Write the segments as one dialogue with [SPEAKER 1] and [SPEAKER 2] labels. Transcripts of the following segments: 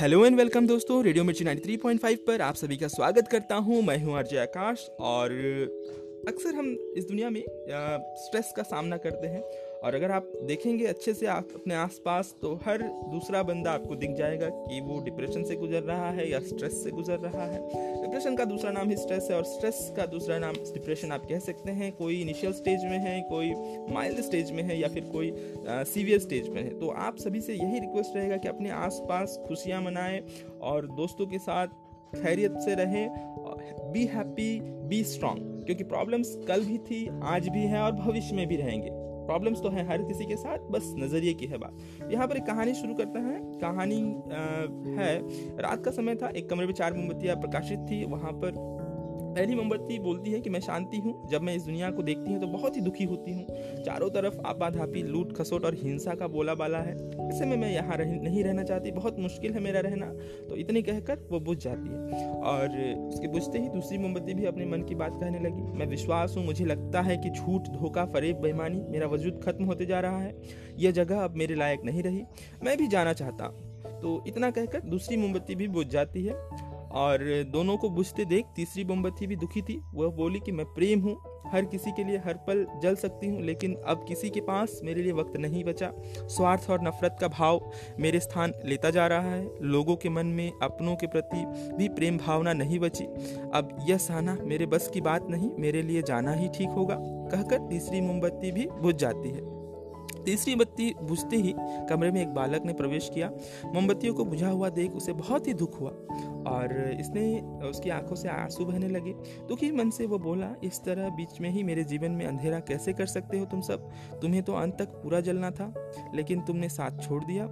[SPEAKER 1] Hello and welcome दोस्तों radio Mirchi 93.5 पर आप सभी का स्वागत करता हूँ। मैं हूँ आरजे आकाश और अक्सर हम इस दुनिया में स्ट्रेस का सामना करते हैं। और अगर आप देखेंगे अच्छे से आप अपने आसपास तो हर दूसरा बंदा आपको दिख जाएगा कि वो डिप्रेशन से गुजर रहा है या स्ट्रेस से गुजर रहा है। डिप्रेशन का दूसरा नाम ही स्ट्रेस है और स्ट्रेस का दूसरा नाम डिप्रेशन आप कह सकते हैं। कोई इनिशियल स्टेज में है, कोई माइल्ड स्टेज में है या फिर कोई सीवियर स्टेज में है। तो आप सभी से यही रिक्वेस्ट रहेगा कि अपने आसपास खुशियाँ मनाएँ और दोस्तों के साथ खैरियत से रहें बी हैप्पी बी स्ट्रांग क्योंकि प्रॉब्लम्स कल भी थी, आज भी है और भविष्य में भी रहेंगे। प्रॉब्लम्स तो हैं हर किसी के साथ बस नज़रिए की है बात। यहाँ पर एक कहानी शुरू करते हैं। कहानी आ, है रात का समय था एक कमरे में चार मोमबत्तियाँ प्रकाशित थी वहाँ पर पहली मोमबत्ती बोलती है कि मैं शांति हूँ। जब मैं इस दुनिया को देखती हूँ तो बहुत ही दुखी होती हूँ। चारों तरफ़ आपाधापी लूट खसोट और हिंसा का बोला बाला है। ऐसे में मैं यहाँ रह, नहीं रहना चाहती। बहुत मुश्किल है मेरा रहना। तो इतनी कहकर वो बुझ जाती है। और उसके बुझते ही दूसरी मोमबत्ती भी अपने मन की बात कहने लगी। मैं विश्वास हूँ मुझे लगता है कि झूठ धोखा फरेब बेईमानी मेरा वजूद खत्म होते जा रहा है। यह जगह अब मेरे लायक नहीं रही। मैं भी जाना चाहता हूँ। तो इतना कहकर दूसरी मोमबत्ती भी बुझ जाती है। और दोनों को बुझते देख तीसरी मोमबत्ती भी दुखी थी। वह बोली कि मैं प्रेम हूँ, हर किसी के लिए हर पल जल सकती हूँ, लेकिन अब किसी के पास मेरे लिए वक्त नहीं बचा। स्वार्थ और नफरत का भाव मेरे स्थान लेता जा रहा है। लोगों के मन में अपनों के प्रति भी प्रेम भावना नहीं बची। अब यह सहना मेरे बस की बात नहीं, मेरे लिए जाना ही ठीक होगा। कहकर तीसरी मोमबत्ती भी बुझ जाती है। तीसरी बत्ती बुझते ही कमरे में एक बालक ने प्रवेश किया। मोमबत्तियों को बुझा हुआ देख उसे बहुत ही दुख हुआ और इसने उसकी आँखों से आँसू बहने लगे। दुखी मन से वो बोला, इस तरह बीच में ही मेरे जीवन में अंधेरा कैसे कर सकते हो तुम सब? तुम्हें तो अंत तक पूरा जलना था, लेकिन तुमने साथ छोड़ दिया।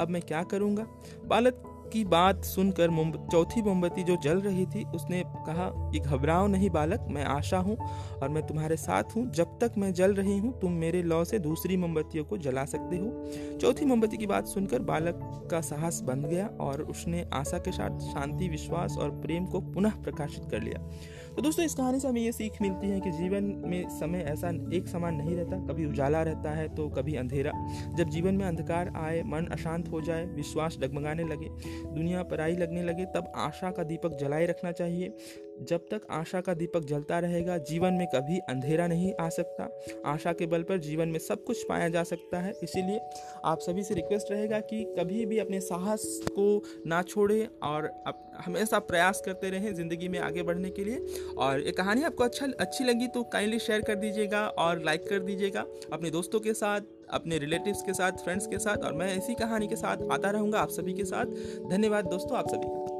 [SPEAKER 1] अब मैं क्या करूँगा? बालक की बात सुनकर चौथी मोमबत्ती जो जल रही थी, उसने कहा कि घबराओ नहीं बालक, मैं आशा हूँ और मैं तुम्हारे साथ हूँ। जब तक मैं जल रही हूँ, तुम मेरे लौ से दूसरी मोमबत्तियों को जला सकते हो। चौथी मोमबत्ती की बात सुनकर बालक का साहस बंध गया और उसने आशा के साथ शांति, विश्वास और प्रेम को पुनः प्रकाशित कर लिया। तो दोस्तों, इस कहानी से हमें ये सीख मिलती है कि जीवन में समय ऐसा एक समान नहीं रहता। कभी उजाला रहता है तो कभी अंधेरा। जब जीवन में अंधकार आए, मन अशांत हो जाए, विश्वास डगमगाने लगे, दुनिया पराई लगने लगे, तब आशा का दीपक जलाए रखना चाहिए। जब तक आशा का दीपक जलता रहेगा, जीवन में कभी अंधेरा नहीं आ सकता। आशा के बल पर जीवन में सब कुछ पाया जा सकता है। इसीलिए आप सभी से रिक्वेस्ट रहेगा कि कभी भी अपने साहस को ना छोड़ें और हमेशा प्रयास करते रहें ज़िंदगी में आगे बढ़ने के लिए। और ये कहानी आपको अच्छा अच्छी लगी तो काइंडली शेयर कर दीजिएगा और लाइक कर दीजिएगा। अपने दोस्तों के साथ, अपने रिलेटिव्स के साथ फ्रेंड्स के साथ और मैं इसी कहानी के साथ आता रहूँगा आप सभी के साथ। धन्यवाद दोस्तों, आप सभी का।